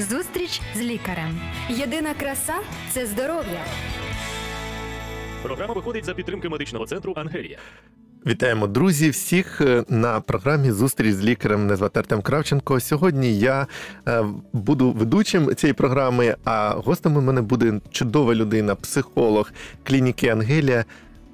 Зустріч з лікарем. Єдина краса це здоров'я. Програма виходить за підтримки медичного центру Ангелія. Вітаємо, друзі, всіх е, на програмі Зустріч з лікарем. Мене звати Артем Кравченко. Сьогодні я е, буду ведучим цієї програми, а гостем у мене буде чудова людина, психолог клініки Ангелія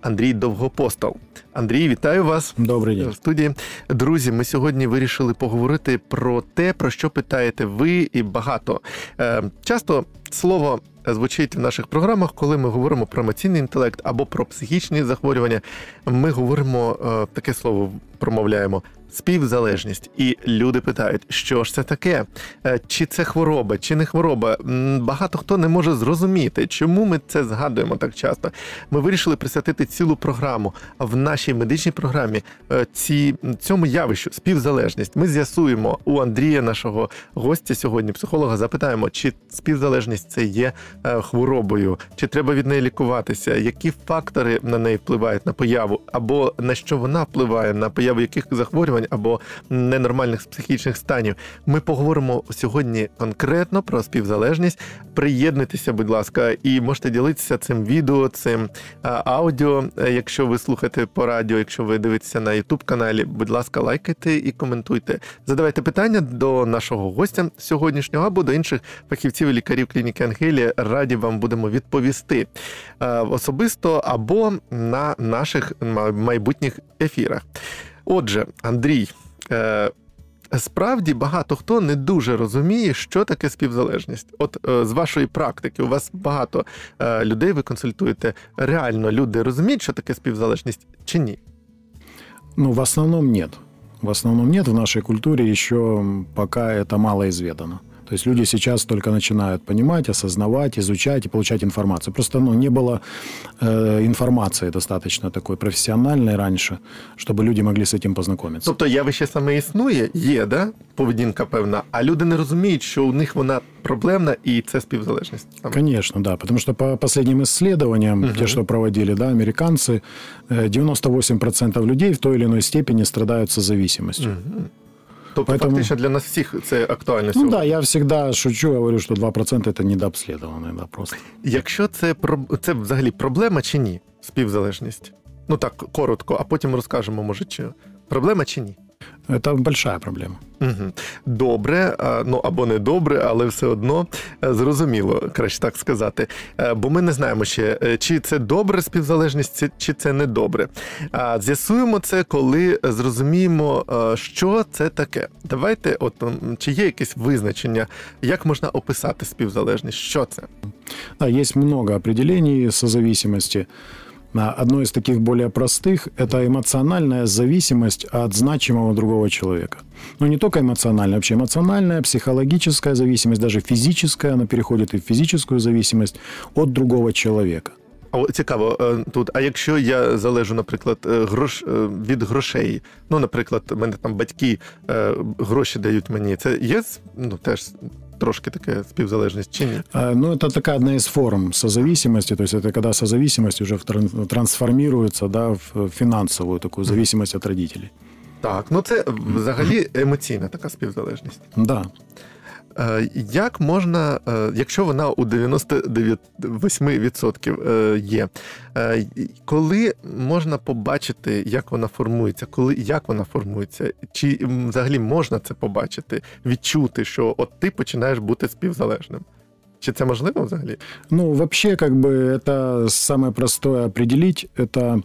Андрій Довгопостол. Андрій, вітаю вас. Добрий в студії. Друзі, ми сьогодні вирішили поговорити про те, про що питаєте ви і багато. Е, Часто слово звучить в наших програмах, коли ми говоримо про емоційний інтелект або про психічні захворювання. Ми говоримо е, таке слово, промовляємо. Співзалежність, і люди питають, що ж це таке, Е, чи це хвороба, чи не хвороба. Багато хто не може зрозуміти, чому ми це згадуємо так часто. Ми вирішили присвятити цілу програму в нашій медичній програмі е, ці, цьому явищу співзалежність. Ми з'ясуємо у Андрія, нашого гостя сьогодні, психолога, запитаємо, чи співзалежність це є е, хворобою, чи треба від неї лікуватися, які фактори на неї впливають на появу, або на що вона впливає, на появу яких захворювань або ненормальних психічних станів. Ми поговоримо сьогодні конкретно про співзалежність. Приєднуйтеся, будь ласка, і можете ділитися цим відео, цим аудіо. Е, Якщо ви слухаєте по радіо, якщо ви дивитеся на Ютуб каналі, будь ласка, лайкайте і коментуйте. Задавайте питання до нашого гостя сьогоднішнього або до інших фахівців і лікарів клініки Ангелія. Раді вам будемо відповісти е, особисто або на наших майбутніх ефірах. Отже, Андрій. е, Справді багато хто не дуже розуміє, що таке співзалежність. От е, з вашої практики, у вас багато людей ви консультуєте. Реально люди розуміють, що таке співзалежність чи ні? Ну, в основном нет. В основном нет. В нашей культуре еще пока это малоизведано. То есть люди сейчас только начинают понимать, осознавать, изучать и получать информацию. Просто ну, не было э, информации достаточно такой профессиональной раньше, чтобы люди могли с этим познакомиться. Тобто явище саме існує, є, да? поведінка певна, а люди не розуміють, що у них вона проблемна і це співзалежність. Саме. Конечно, да. Потому что по последним исследованиям, Мгм. те, что проводили да, американцы, э, 98% людей в той или иной степени страдают созависимостью. Мгм. Тобто, Поэтому- фактично для нас всіх це актуально Ну сьогодні. да, я всегда шучу, говорю, что 2% это недообследованные, да, просто. Якщо це проб- це взагалі проблема чи ні? Співзалежність? Ну так, коротко, а потім розкажемо, може, чи проблема чи ні. Это большая проблема. Угу. Добре, ну або не добре, але все одно е, зрозуміло, краще так сказати. Е, Бо ми не знаємо ще, е, чи це добре співзалежність, чи- це не добре. З'ясуємо це, коли зрозуміємо, що це таке. Давайте, от чи є якесь визначення, як можна описати співзалежність? Що це? Да, есть много определений созависимости. А, Одно из таких более простых – это эмоциональная зависимость от значимого другого человека. Ну, не только эмоциональная, вообще эмоциональная, психологическая зависимость, даже физическая, она переходит и в физическую зависимость от другого человека. А от цікаво е, тут. А якщо я залежу, наприклад, е, грош е, від грошей, ну, наприклад, мене там батьки е, гроші дають мені, це є ну теж трошки таке співзалежність чи ні? А, Ну, это такая одна из форм созависимости, то есть это когда созависимость уже в тран- трансформируется да, в финансовую такую зависимость от родителей. Так, ну це взагалі емоційна така співзалежність. Да. Е, Як можна, е, якщо вона у 98% е, є, е, коли можна побачити, як вона формується, коли як вона формується, чи м, взагалі можна це побачити, відчути, що от ти починаєш бути співзалежним? Чи це можливо взагалі? Ну, вообще, как бы, это самое простое определить. Это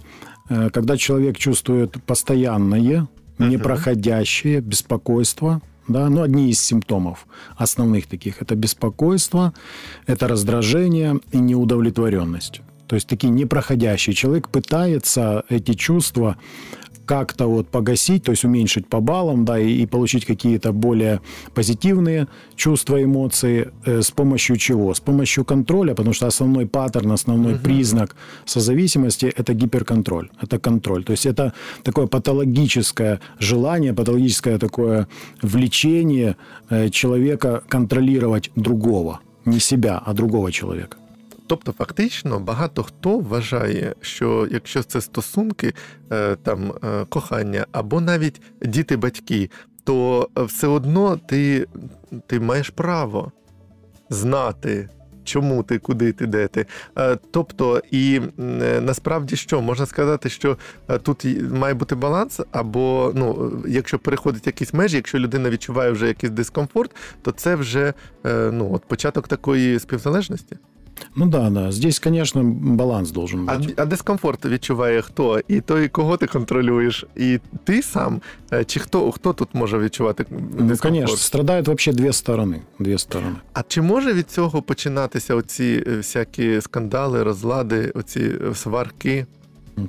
э, когда человек чувствует постоянное, Мгм. непроходящее беспокойство, да, ну, одни из симптомов основных таких. Это беспокойство, это раздражение и неудовлетворенность. То есть такие непроходящие. Человек пытается эти чувства как-то вот погасить, то есть уменьшить по баллам, да, и, и получить какие-то более позитивные чувства, эмоции э, с помощью чего? С помощью контроля, потому что основной паттерн, основной признак созависимости – это гиперконтроль, это контроль. То есть это такое патологическое желание, патологическое такое влечение э, человека контролировать другого, не себя, а другого человека. Тобто, фактично, багато хто вважає, що якщо це стосунки, е, там е, кохання або навіть діти-батьки, то е, все одно ти, ти маєш право знати. Чому ти, куди ти, де ти? Тобто, і насправді що можна сказати, що тут має бути баланс, або ну, якщо переходить якісь межі, якщо людина відчуває вже якийсь дискомфорт, то це вже ну, от початок такої співзалежності. Ну да, да. Здесь, конечно, баланс должен А, быть. а дискомфорт відчуває хто? І той, кого ти контролюєш, і ти сам, Е, чи хто, хто тут може відчувати Ну, дискомфорт? конечно, страдают вообще две стороны. Две стороны. А чи може від цього починатися оці е, всякі скандали, розлади, оці е, сварки?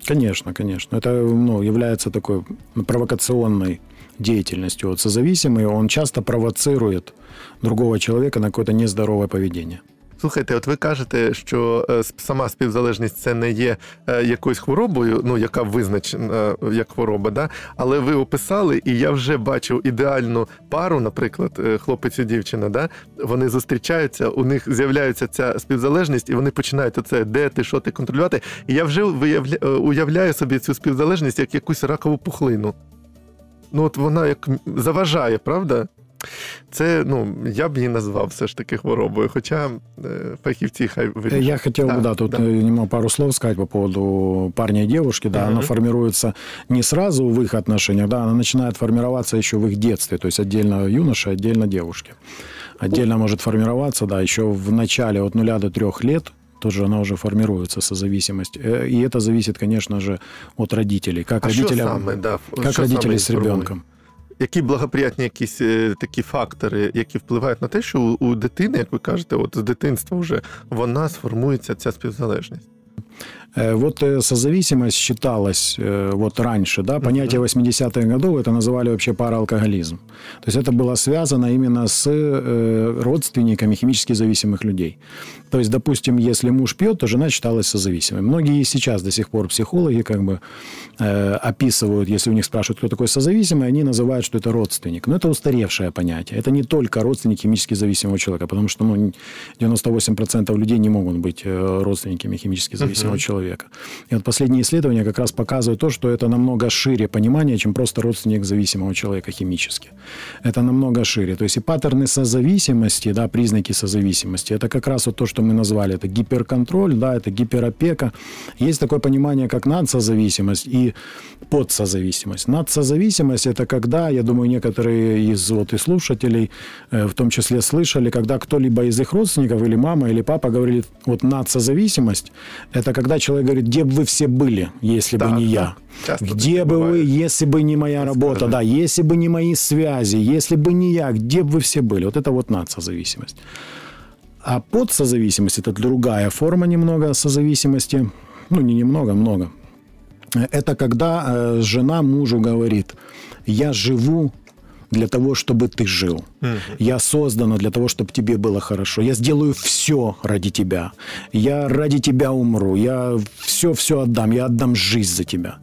Конечно, конечно. Это ну, является такой провокационной деятельностью. Вот созависимый, он часто провоцирует другого человека на какое-то нездоровое поведение. Слухайте, от ви кажете, що е, сама співзалежність це не є е, якоюсь хворобою, ну яка визначена е, як хвороба, да? але ви описали, і я вже бачив ідеальну пару, наприклад, хлопець і дівчина, да? вони зустрічаються, у них з'являється ця співзалежність, і вони починають оце, де ти, що ти контролювати. І я вже уявляю собі цю співзалежність як якусь ракову пухлину. Ну, от вона як заважає, правда? Це, ну, я б її назвав все ж таки хворобою, хоча е, фахівці хай Э, вирішують. Я хотел бы, Да, да, тут да. э, немного пару слов сказать по поводу парня и девушки. Да, Мгм. она формируется не сразу в их отношениях, да, она начинает формироваться еще в их детстве, то есть отдельно юноша, отдельно девушки. Отдельно может формироваться, да, еще в начале от нуля до трех лет тоже она уже формируется созависимость. Э, И это зависит, конечно же, от родителей. Как А що родители, саме, да, как що родители саме с формує? ребенком. Які благоприятні якісь е, такі фактори, які впливають на те, що у, у дитини, як ви кажете, от з дитинства вже вона сформується ця співзалежність. Э, Вот э, созависимость считалась э, вот раньше, да, понятие 80-х годов это называли вообще параалкоголизм. То есть это было связано именно с родственниками химически зависимых людей. То есть, допустим, если муж пьет, то жена считалась созависимой. Многие сейчас до сих пор психологи как бы описывают, если у них спрашивают, кто такой созависимый, они называют, что это родственник. Но это устаревшее понятие. Это не только родственник химически зависимого человека, потому что ну, 98% людей не могут быть родственниками химически зависимого человека. И вот последние исследования как раз показывают то, что это намного шире понимание, чем просто родственник зависимого человека химически. Это намного шире. То есть и паттерны созависимости, да, признаки созависимости, это как раз вот то, что мы назвали, это гиперконтроль, да, это гиперопека. Есть такое понимание, как надсозависимость и подсозависимость. Надсозависимость – это когда, я думаю, некоторые из вот и слушателей э, в том числе слышали, когда кто-либо из их родственников или мама, или папа говорит, вот надсозависимость – это когда человек говорит, где бы вы все были, если бы Так, не так. я. Часто Где бы буває. вы, если бы не моя работа, да, если бы не мои связи, если бы не я, где бы вы все были? Вот это вот надсозависимость. А подсозависимость – это другая форма немного созависимости. Ну, не немного, много. Это когда э, жена мужу говорит, я живу для того, чтобы ты жил. Я создана для того, чтобы тебе было хорошо. Я сделаю все ради тебя. Я ради тебя умру. Я все-все отдам. Я отдам жизнь за тебя.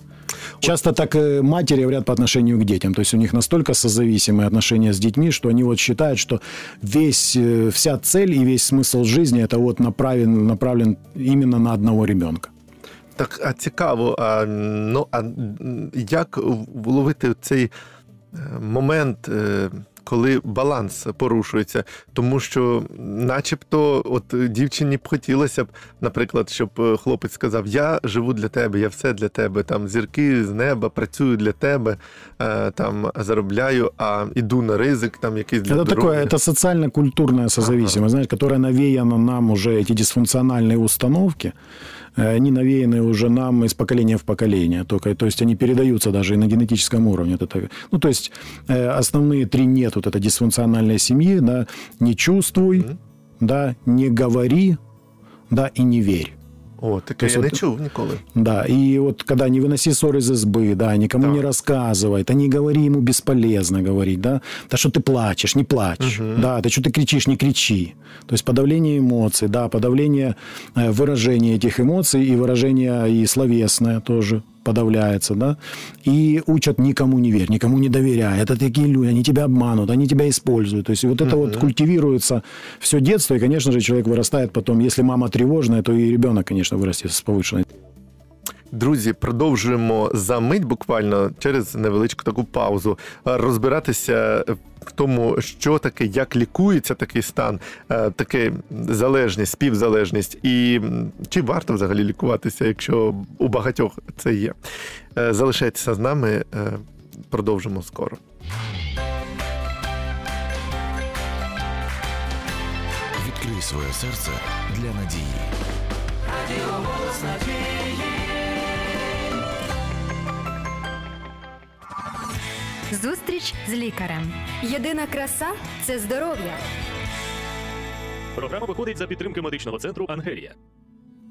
Часто так э, матери говорят по отношению к детям. То есть у них настолько созависимые отношения с детьми, что они вот считают, что весь, э, вся цель и весь смысл жизни это вот направлен, направлен именно на одного ребенка. Так, а цікаво, а, ну, а як вловити цей момент, е, коли баланс порушується? Тому що, начебто, от дівчині б хотілося б, наприклад, щоб е, хлопець сказав: Я живу для тебе, я все для тебе, там зірки з неба, працюю для тебе, е, там заробляю, а іду на ризик, там якийсь для Это здоров'я. такое, это социально-культурная созависимость, знаешь, которая навеяна нам уже, эти дисфункциональные установки, э, Они навеяны уже нам из поколения в поколение. Только, то есть они передаются даже и на генетическом уровне. Вот Это, ну, то есть э, основные три нет вот этой дисфункциональной семьи, да, не чувствуй, да, не говори, да, и не верь. О, таке я не от- чув ніколи. Да, и вот когда не выноси ссор из избы, да, никому Так. не рассказывай, да не говори ему бесполезно говорить, да, да что ты плачешь, не плачь, да, да что ты кричишь, не кричи. То есть подавление эмоций, да, подавление э, выражения этих эмоций и выражение и словесное тоже подавляется, да, и учат никому не верь, никому не доверяй, это такие люди, они тебя обманут, они тебя используют, то есть вот это вот культивируется все детство, и, конечно же, человек вырастает потом, если мама тревожная, то и ребенок, конечно, вырастет с повышенной. Друзі, продовжуємо за мить буквально через невеличку таку паузу е, розбиратися, к тому, що таке, як лікується такий стан, е, таке залежність, співзалежність, і чи варто взагалі лікуватися, якщо у багатьох це є. Е, Залишайтеся з нами, е, продовжимо скоро. Відкрий своє серце для надії. Зустріч з лікарем. Єдина краса це здоров'я. Програма виходить за підтримки медичного центру Ангелія.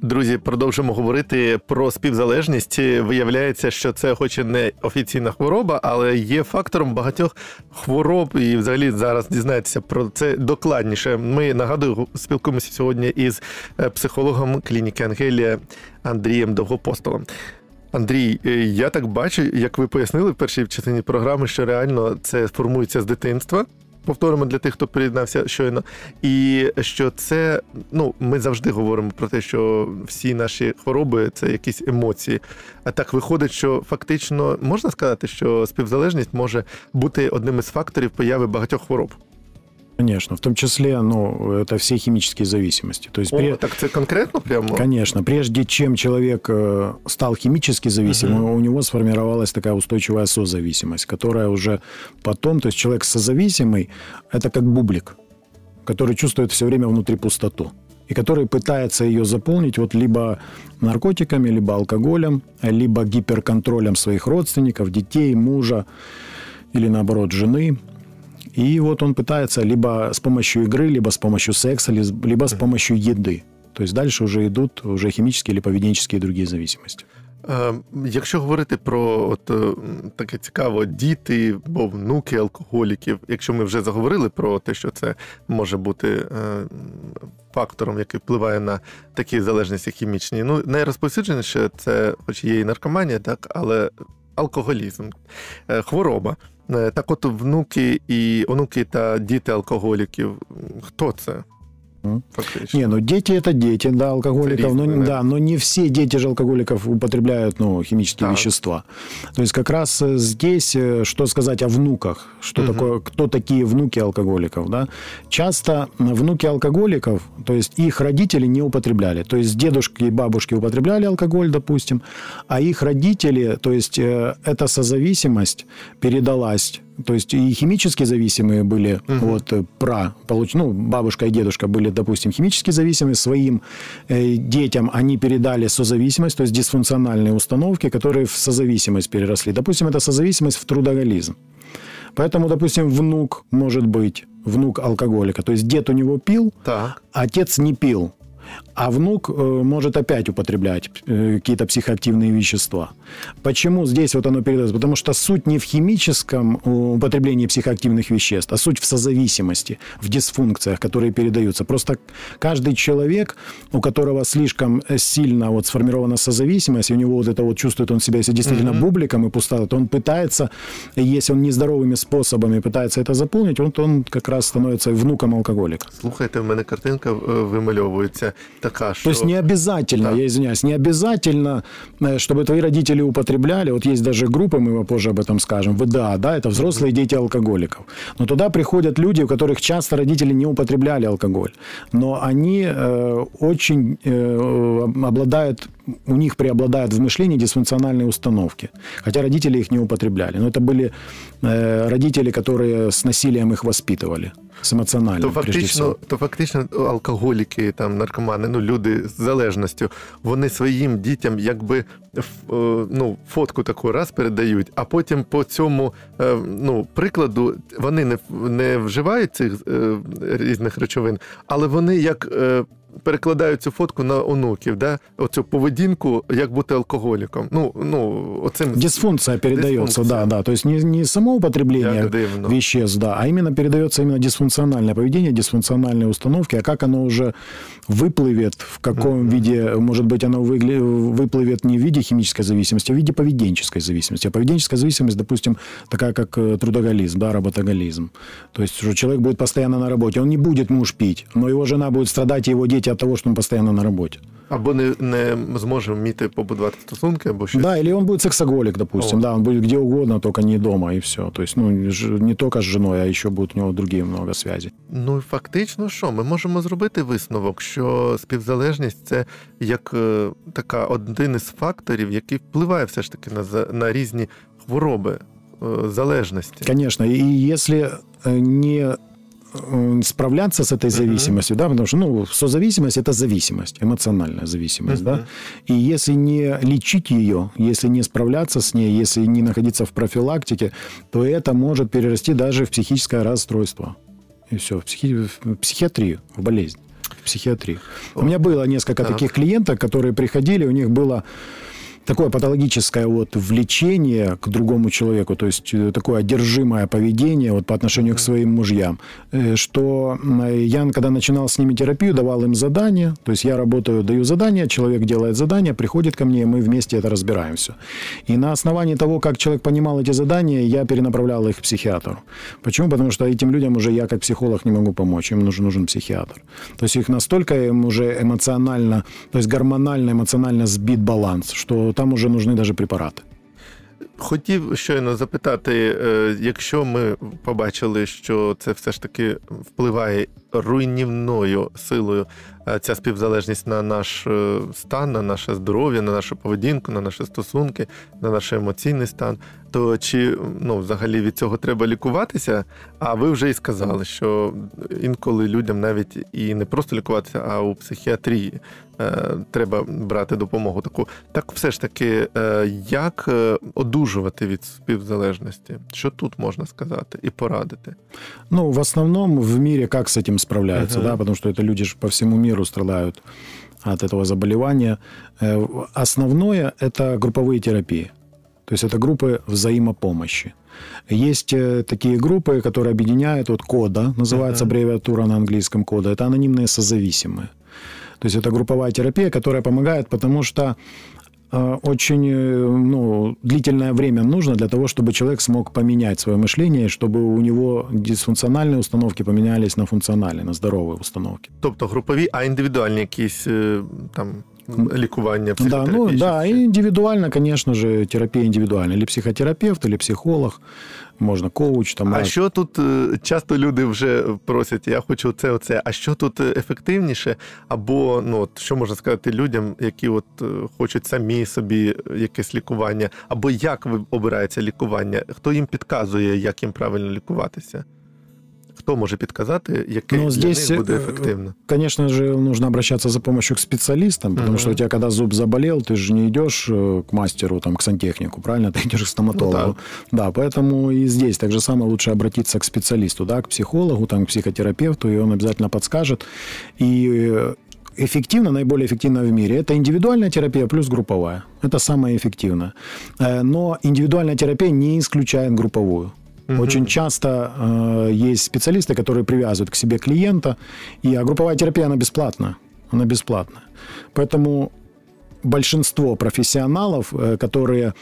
Друзі, продовжимо говорити про співзалежність. Виявляється, що це, хоч і не офіційна хвороба, але є фактором багатьох хвороб. І взагалі зараз дізнаєтеся про це докладніше. Ми нагадую, спілкуємося сьогодні із е, психологом клініки Ангелія Андрієм Довгопостолом. Андрій, е, я так бачу, як ви пояснили в першій частині програми, що реально це формується з дитинства. Повторимо для тих, хто приєднався щойно, і що це ну ми завжди говоримо про те, що всі наші хвороби це якісь емоції. А так виходить, що фактично можна сказати, що співзалежність може бути одним із факторів появи багатьох хвороб. Конечно, в том числе, ну, это все химические зависимости. То есть, О, при- так це конкретно прямо конечно, прежде чем человек э, стал химически зависимым, Мгм. у него сформировалась такая устойчивая созависимость, которая уже потом, то есть человек созависимый, это как бублик, который чувствует все время внутри пустоту и который пытается ее заполнить вот либо наркотиками, либо алкоголем, либо гиперконтролем своих родственников, детей, мужа или наоборот жены. И вот он пытается либо с помощью игры, либо с помощью секса, либо либо с помощью еды. То есть дальше уже идут уже химические или поведенческие другие зависимости. Е, Якщо говорити про от е, таке цікаво, діти або внуки алкоголіків, якщо ми вже заговорили про те, що це може бути е, фактором, який впливає на такі залежності хімічні, ну найрозповсюдженіше це, хоч є і наркоманія, так, але алкоголізм, е, хвороба. Е, Так, от внуки і онуки та діти алкоголіків, хто це? М. Фактично. Не, ну дети это дети, да, алкоголиков, но, Царисты, да. да, но не все дети же алкоголиков употребляют, ну, химические Так. вещества. То есть как раз э, здесь, э, что сказать о внуках, что Мгм. такое, кто такие внуки алкоголиков, да? Часто внуки алкоголиков, то есть их родители не употребляли, то есть дедушки и бабушки употребляли алкоголь, допустим, а их родители, то есть э, эта созависимость передалась то есть и химически зависимые были, Мгм. вот э, пра, получ... ну, бабушка и дедушка были, допустим, химически зависимы, своим э, детям они передали созависимость, то есть дисфункциональные установки, которые в созависимость переросли. Допустим, это созависимость в трудоголизм. Поэтому, допустим, внук может быть, внук алкоголика, то есть дед у него пил, Так. а отец не пил. А внук э, может опять употреблять э, какие-то психоактивные вещества. Почему здесь вот оно передается? Потому что суть не в химическом э, употреблении психоактивных веществ, а суть в созависимости, в дисфункциях, которые передаются. Просто каждый человек, у которого слишком сильно вот сформирована созависимость, и у него вот это вот чувствует он себя, если действительно Мгм. бубликом и пустота, то он пытается, если он нездоровыми способами пытается это заполнить, он, он как раз становится внуком алкоголика. Слухайте, в мене картинка вимальовується така, що То есть не обязательно, Да. я извиняюсь, не обязательно, э, чтобы твои родители употребляли. Вот есть даже группы, мы позже об этом скажем, ВДА, да, это взрослые дети алкоголиков. Но туда приходят люди, у которых часто родители не употребляли алкоголь. Но они э, очень э, обладают, у них преобладают в мышлении дисфункциональные установки. Хотя родители их не употребляли. Но это были э, родители, которые с насилием их воспитывали. С емоціональним. То фактично, то фактично алкоголіки, там наркомани, ну люди з залежністю, вони своїм дітям якби е, ну, фотку таку раз передають, а потім по цьому е, ну, прикладу вони не, не вживають цих е, різних речовин, але вони як. е, Перекладають цю фотку на онуків, да? оцю поведінку, як бути алкоголіком. Ну, ну, оцим Дисфункция передается, Дисфункция. да, да. То есть не, не само употребление як дивно. веществ, да, а именно передается именно дисфункциональное поведение, дисфункциональные установки, а как оно уже выплывет, в каком Мгм. виде, может быть, оно выгля- выплывет не в виде химической зависимости, а в виде поведенческой зависимости. А поведенческая зависимость, допустим, такая как э, трудоголизм, да, работоголизм. То есть, что человек будет постоянно на работе, он не будет муж пить, но его жена будет страдать, и его дети от того, что он постоянно на работе. Або не, не зможе вміти побудувати стосунки, або щось. Да, или он будет сексоголик, допустим, О. да, он будет где угодно, только не дома, и все. То есть, ну, не только с женой, а еще будет у него другие много связей. Ну фактично, що ми можемо зробити висновок, що співзалежність це як е, така один із факторів, який впливає все ж таки на, на різні хвороби е, залежності. Конечно, и если э, не справляться с этой зависимостью, да, потому что, ну, созависимость – это зависимость, эмоциональная зависимость, да, Мгм. и если не лечить ее, если не справляться с ней, если не находиться в профилактике, то это может перерасти даже в психическое расстройство. И все, в, психи- в психиатрию, в болезнь, в психиатрию. У меня было несколько Так. таких клиенток, которые приходили, у них было такое патологическое вот влечение к другому человеку, то есть э, такое одержимое поведение вот по отношению к своим мужьям, э, что м, я, когда начинал с ними терапию, давал им задания, то есть я работаю, даю задания, человек делает задания, приходит ко мне, и мы вместе это разбираем все. И на основании того, как человек понимал эти задания, я перенаправлял их к психиатру. Почему? Потому что этим людям уже я как психолог не могу помочь, им нужен, нужен психиатр. То есть их настолько им уже эмоционально, то есть гормонально, эмоционально сбит баланс, что там уже нужны даже препараты. Хотів щойно запитати, е, якщо ми побачили, що це все ж таки впливає руйнівною силою ця співзалежність на наш е, стан, на наше здоров'я, на нашу поведінку, на наші стосунки, на наш емоційний стан, то чи ну, взагалі від цього треба лікуватися? А ви вже і сказали, що інколи людям навіть і не просто лікуватися, а у психіатрії е, треба брати допомогу таку. Так все ж таки, е, як е, одужувати від співзалежності? Що тут можна сказати і порадити? Ну, в основном в мире как с этим справляются, Ага. да, потому что это люди же по всему миру страдают от этого заболевания. Э, Основное – это групповые терапии. То есть это группы взаимопомощи. Есть э, такие группы, которые объединяют, вот КОДА, называется аббревиатура на английском КОДА, это анонимные созависимые. То есть это групповая терапия, которая помогает, потому что очень э, ну, длительное время нужно для того, чтобы человек смог поменять свое мышление, и чтобы у него дисфункциональные установки поменялись на функциональные, на здоровые установки. Тобто групові, а індивідуальні якісь е, там лікування, Да, психотерапії? ну щось да, ще? и индивидуально, конечно же, терапия индивидуальная. Или психотерапевт, или психолог, Можно коуч. Там, А раз- що тут е, часто люди вже просять, я хочу це, оце. А що тут е, ефективніше? Або ну от що можна сказати людям, які от е, хочуть самі собі якесь лікування, або як ви обирається лікування? Хто їм підказує, як їм правильно лікуватися? Хто може підказати, яке Ну, для здесь, них буде э, ефективно? Конечно же, нужно обращаться за помощью к специалистам, потому Мгм. что у тебя, когда зуб заболел, ты же не идешь э, к мастеру, там, к сантехнику, правильно? Ты идешь к стоматологу. Ну да, поэтому и здесь так же самое лучше обратиться к специалисту, да, к психологу, там, к психотерапевту, и он обязательно подскажет. И э, эффективно, наиболее эффективно в мире, это индивидуальная терапия плюс групповая. Это самое эффективное. Э, Но индивидуальная терапия не исключает групповую. Мгм. Очень часто э, есть специалисты, которые привязывают к себе клиента, и а групповая терапия, она бесплатна. Она бесплатная. Поэтому большинство профессионалов, э, которые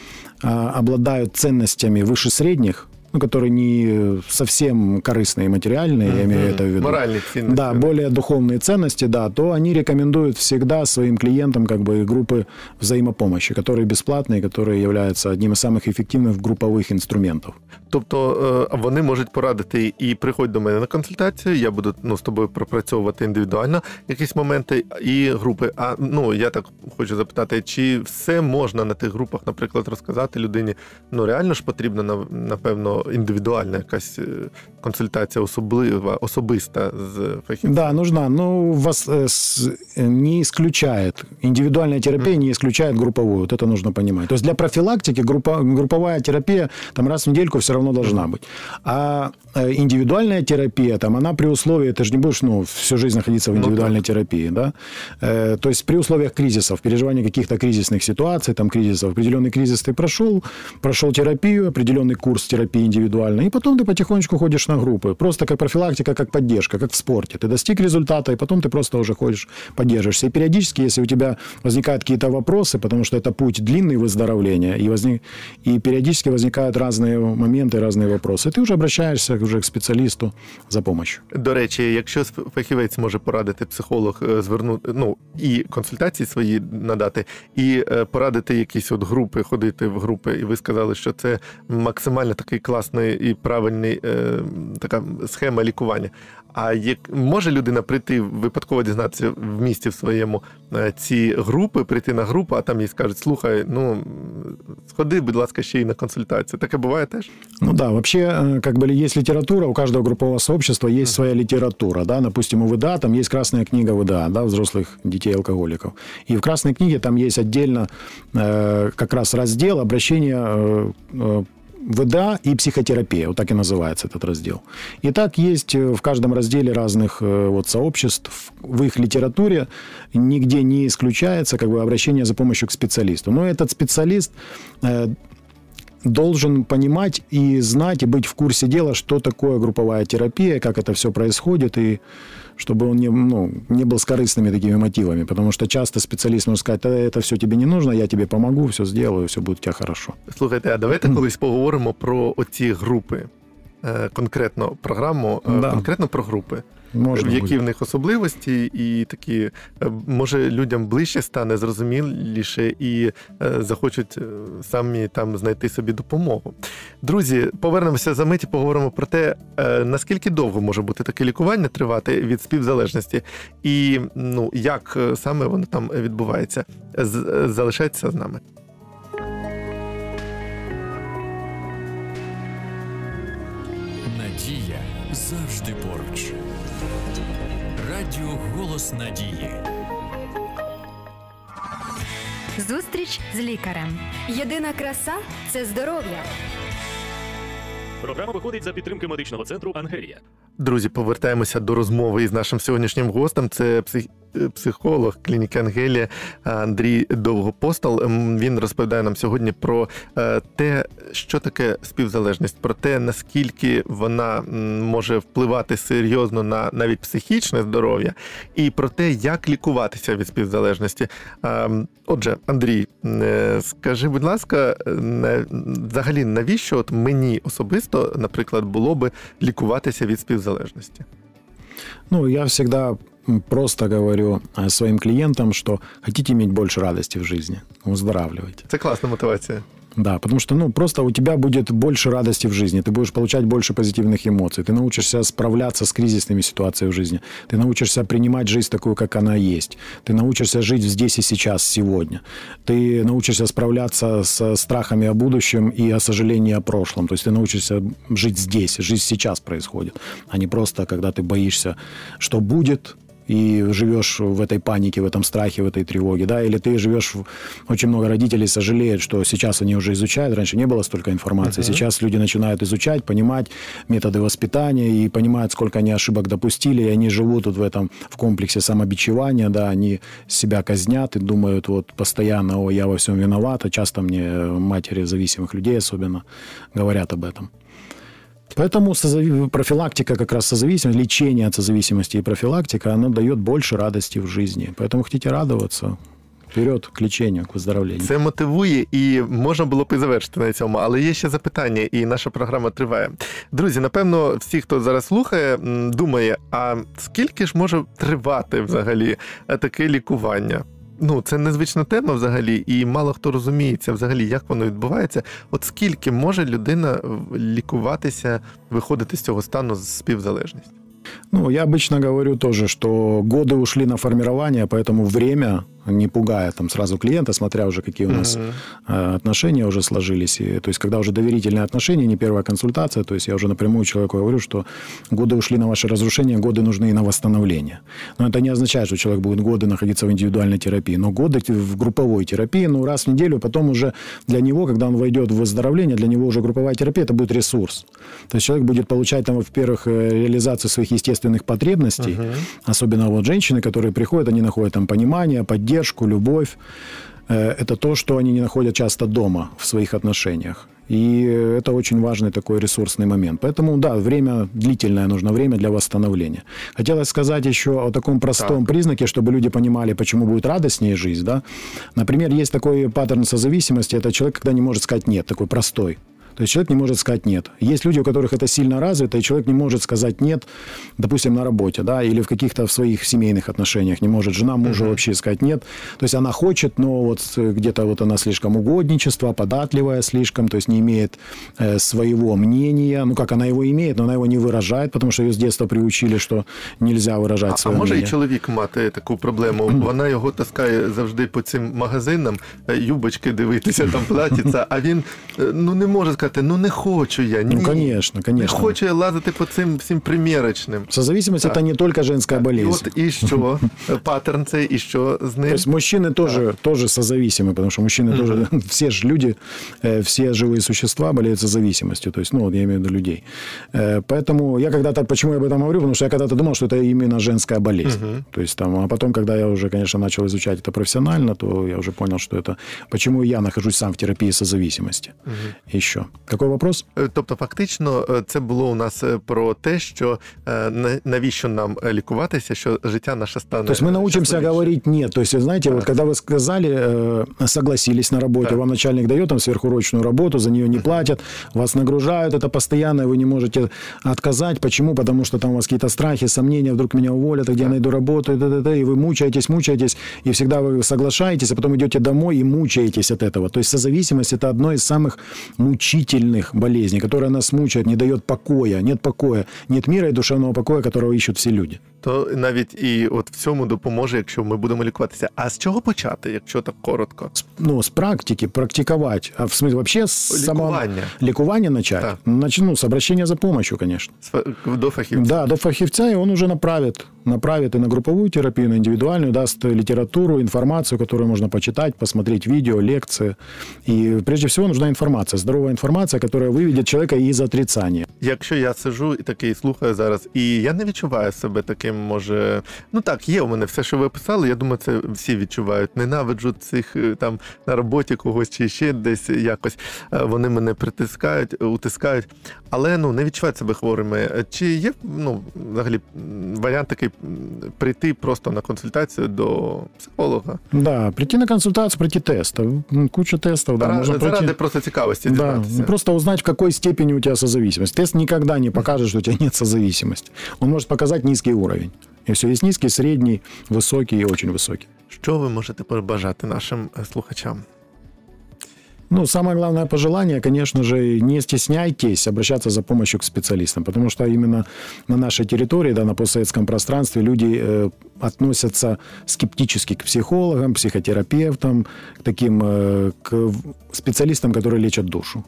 э, обладают ценностями выше средних, ну, которые не совсем корыстные и материальные, я имею это в виду. Моральні цінності. Да, более духовные ценности, да, то они рекомендуют всегда своим клиентам как бы группы взаимопомощи, которые бесплатные, которые являются одним из самых эффективных групповых инструментов. Тобто е, вони можуть порадити і приходь до мене на консультацію. Я буду ну, з тобою пропрацьовувати індивідуально якісь моменти і групи. А ну я так хочу запитати, чи все можна на тих групах, наприклад, розказати людині? Ну реально ж потрібна на- напевно індивідуальна якась е, консультація особлива, особиста з фахівцем. Да, нужна. Но вас э, с- э, не исключает. Индивидуальная терапия не исключает групповую. Вот это нужно понимать. То есть для профилактики группа, групповая терапия там раз в недельку все равно должна быть. А э, индивидуальная терапия, там, она при условии, ты же не будешь ну, всю жизнь находиться в Ну, индивидуальной терапии. Да? Э, То есть при условиях кризисов, переживания каких-то кризисных ситуаций, там кризисов, определенный кризис ты прошел, прошел терапию, определенный курс терапии индивидуально, и потом ты потихонечку ходишь на группы. Просто как профилактика, как поддержка, как в спорте. Ты достиг результата, и потом ты просто уже ходишь, поддерживаешься. И периодически, если у тебя возникают какие-то вопросы, потому что это путь длинный выздоровления, и, возник... и периодически возникают разные моменты, разные вопросы, ты уже обращаешься уже к специалисту за помощью. До речі, якщо фахівець може порадити психолог е, звернути ну і консультації свої надати, і е, порадити якісь от групи, ходити в групи, і ви сказали, що це максимально такий класний і правильний е, така схема лікування. А як може людина прийти випадково дізнатися в місті в своєму е, ці групи, прийти на групу, а там їй скажуть, слухай, ну сходи, будь ласка, ще й на консультацію. Таке буває теж? Ну да, вообще, э, как бы есть литература, у каждого группового сообщества есть своя литература, да, допустим, у ВДА там есть красная книга ВДА, да, взрослых детей алкоголиков. И в красной книге там есть отдельно э, как раз раздел обращения э, э, ВДА и психотерапия, вот так и называется этот раздел. И так есть э, в каждом разделе разных э, вот сообществ, в их литературе нигде не исключается как бы обращение за помощью к специалисту. Но этот специалист э, должен понимать и знать, и быть в курсе дела, что такое групповая терапия, как это все происходит, и чтобы он не, ну, не был с корыстными такими мотивами. Потому что часто специалист может сказать, это все тебе не нужно, я тебе помогу, все сделаю, все будет у тебя хорошо. Слухайте, а давайте колись поговоримо про оці групи. Е, Конкретно програму, е, Да. конкретно про групи. Можно які в них особливості, і такі е, може людям ближче стане зрозуміліше і е, захочуть е, самі там знайти собі допомогу. Друзі, повернемося за мить і поговоримо про те, наскільки довго може бути таке лікування тривати від співзалежності, і ну як саме воно там відбувається. Залишайтеся з нами. Надія завжди Голос Надії. Зустріч з лікарем. Єдина краса це здоров'я. Програма виходить за підтримки медичного центру Ангелія. Друзі, повертаємося до розмови із нашим сьогоднішнім гостем. Це псих... психолог клініки Ангелія Андрій Довгопостол. Ем, Він розповідає нам сьогодні про е, те, що таке співзалежність, про те, наскільки вона може впливати серйозно на навіть психічне здоров'я, і про те, як лікуватися від співзалежності. Ем, Отже, Андрій, е, скажи, будь ласка, взагалі навіщо от мені особисто, наприклад, було би лікуватися від співзалежності? Ну, я м, просто говорю э, своим клиентам, что хотите иметь больше радости в жизни, выздоравливайте. Це класна мотивація. Да, потому что, ну, просто у тебя будет больше радости в жизни, ты будешь получать больше позитивных эмоций, ты научишься справляться с кризисными ситуациями в жизни, ты научишься принимать жизнь такую, как она есть, ты научишься жить здесь и сейчас, сегодня, ты научишься справляться с страхами о будущем и о сожалении о прошлом, то есть ты научишься жить здесь, жизнь сейчас происходит, а не просто, когда ты боишься, что будет, и живешь в этой панике, в этом страхе, в этой тревоге, да, или ты живешь, в... очень много родителей сожалеют, что сейчас они уже изучают, раньше не было столько информации, сейчас люди начинают изучать, понимать методы воспитания и понимают, сколько они ошибок допустили, и они живут вот в этом, в комплексе самобичевания, да, они себя казнят и думают вот постоянно, о, я во всем виноват, а часто мне матери зависимых людей особенно говорят об этом. Поэтому созави- профилактика как раз созависимости, лечение от созависимости и профилактика, оно дает больше радости в жизни. Поэтому хотите радоваться, вперед к лечению, к выздоровлению. Це мотивує і можна було б і завершити на цьому, але є ще запитання, і наша програма триває. Друзі, напевно, всі, хто зараз слухає, м, думає, а скільки ж може тривати взагалі е, таке лікування? Ну, це незвична тема взагалі, і мало хто розуміється взагалі, як воно відбувається. От скільки може людина лікуватися, виходити з цього стану з співзалежністю? Ну, я обычно говорю тоже, что годы ушли на формирование, поэтому время не пугая там сразу клиента, смотря уже какие у нас э, отношения уже сложились. И, то есть, когда уже доверительные отношения, не первая консультация, то есть я уже напрямую человеку говорю, что годы ушли на ваше разрушение, годы нужны и на восстановление. Но это не означает, что человек будет годы находиться в индивидуальной терапии, но годы в групповой терапии, ну, раз в неделю, потом уже для него, когда он войдет в выздоровление, для него уже групповая терапия, это будет ресурс. То есть человек будет получать там, во-первых, э, реализацию своих естественных потребностей, особенно вот женщины, которые приходят, они находят там понимание, поддержку, любовь. Э, Это то, что они не находят часто дома в своих отношениях. И это очень важный такой ресурсный момент. Поэтому, да, время длительное, нужно время для восстановления. Хотелось сказать еще о таком простом Так. признаке, чтобы люди понимали, почему будет радостнее жизнь. Да? Например, есть такой паттерн созависимости, это человек, когда не может сказать «нет», такой простой. То есть человек не может сказать нет. Есть люди, у которых это сильно развито, и человек не может сказать нет, допустим, на работе, да, или в каких-то в своих семейных отношениях не может жена мужу вообще сказать нет. То есть она хочет, но вот э, где-то вот она слишком угодничество, податливая слишком, то есть не имеет э, своего мнения. Ну, как она его имеет, но она его не выражает, потому что ее с детства приучили, что нельзя выражать А, а свое може і мнение. чоловік мати таку проблему? Вона його таскає завжди по цим магазинам, е, юбочки дивитися, там платяться, а він е, ну не може сказати, ну не хочу я. Ні, Ну, конечно, Не конечно. хочу я лазити по цим всім примірочним. Созависимость Так. это не только женская І болезнь. от і що? Паттерн цей, і що з ним? То есть мужчины тоже, тоже созависимы, потому что мужчины тоже, все же люди, э, все живые существа болеют созависимостью. То есть, ну, вот я имею в виду людей. Э, Поэтому я когда-то, почему я об этом говорю, потому что я когда-то думал, что это именно женская болезнь. То есть там, а потом, когда я уже, конечно, начал изучать это профессионально, то я уже понял, что это, почему я нахожусь сам в терапии созависимости. Еще. Какой вопрос? Е, Тобто, фактично, е, це було у нас е, про те, що е, на- навіщо нам е, лікуватися, що життя наше стане. То есть мы научимся щасливішим. говорить нет. То есть, знаете, вот когда вы сказали, э, согласились на работе, Так. вам начальник дает там сверхурочную работу, за нее не платят, вас нагружают, это постоянно, и вы не можете отказать. Почему? Потому что там у вас какие-то страхи, сомнения, вдруг меня уволят, а где я найду работу, и, т.д. и вы мучаетесь, мучаетесь, и всегда вы соглашаетесь, а потом идете домой и мучаетесь от этого. То есть созависимость – это одно из самых мучительных болезней, которая нас мучает, не дает покоя, нет покоя, нет мира и душевного покоя, которого ищут все люди. То навіть і от в цьому допоможе, якщо ми будемо лікуватися. А з чого почати, якщо так коротко? ну, с практики, практиковать. А в смысле, вообще с самого... Лікування. Ликование начать? Да. Начну с обращения за помощью, конечно. З фа- До фахівця. Да, до фахивца, и он уже направит. Направит и на групповую терапию, и на индивидуальную, даст литературу, информацию, которую можно почитать, посмотреть видео, лекции. И прежде всего нужна информация, здоровая информация, которая выведет человека из отрицания. Якщо я сижу і такий слухаю зараз, і я не відчуваю себе таким, може. Ну так, є у мене все, що ви писали. Я думаю, це всі відчувають. Ненавиджу цих е, там на роботі когось чи ще десь якось. Е, Вони мене притискають, утискають. Але ну не відчувають себе хворими. Е, Чи є ну взагалі варіант такий прийти просто на консультацію до психолога? Да, прийти на консультацию, пройти тест. Куча тестов, да, можно пройти. Заради просто цікавості Да, дізнатися. просто узнать, в какой степени у тебя созависимость. Тест никогда не покажет, что у тебя нет созависимости. Он может показать низкий уровень. И все, есть низкий, средний, высокий и очень высокий. Що ви можете побажати нашим е, слухачам? Ну, самое главное пожелание, конечно же, не стесняйтесь обращаться за помощью к специалистам, потому что именно на нашей территории, да, на постсоветском пространстве люди э, относятся скептически к психологам, психотерапевтам, к таким э, к специалистам, которые лечат душу.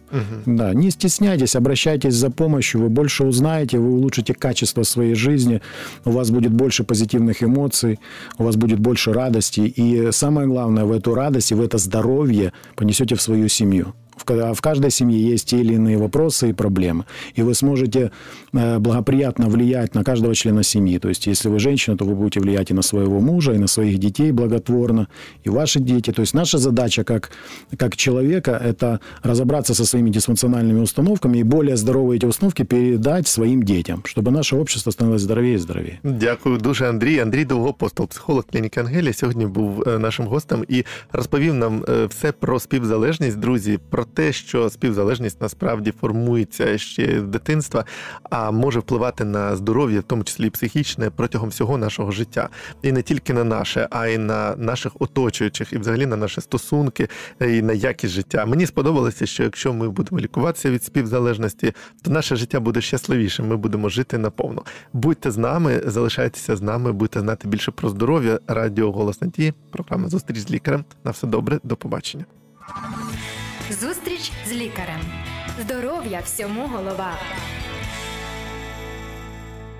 Да, не стесняйтесь, обращайтесь за помощью, вы больше узнаете, вы улучшите качество своей жизни, у вас будет больше позитивных эмоций, у вас будет больше радости, и самое главное, в эту радость и в это здоровье понесете в свою семью. В ка- в каждой семье есть те или иные вопросы и проблемы. И вы сможете благоприятно влиять на каждого члена семьи. То есть, если вы женщина, то вы будете влиять и на своего мужа, и на своих детей благотворно, и ваши дети. То есть, наша задача как, как человека – это разобраться со своими дисфункциональными установками и более здоровые эти установки передать своим детям, чтобы наше общество становилось здоровее и здоровее. Дякую дуже, Андрій. Андрій Довгопостол, психолог клініки Ангелія, сьогодні був е, нашим гостем і розповів нам е, все про співзалежність, друзі, про те, що співзалежність насправді формується ще з дитинства, а може впливати на здоров'я, в тому числі і психічне, протягом всього нашого життя. І не тільки на наше, а й на наших оточуючих, і взагалі на наші стосунки, і на якість життя. Мені сподобалося, що якщо ми будемо лікуватися від співзалежності, то наше життя буде щасливішим. Ми будемо жити наповно. Будьте з нами, залишайтеся з нами, будете знати більше про здоров'я. Радіо Голос Надії, програма Зустріч з лікарем. На все добре, до побачення. Зустріч з лікарем. Здоров'я всьому голова.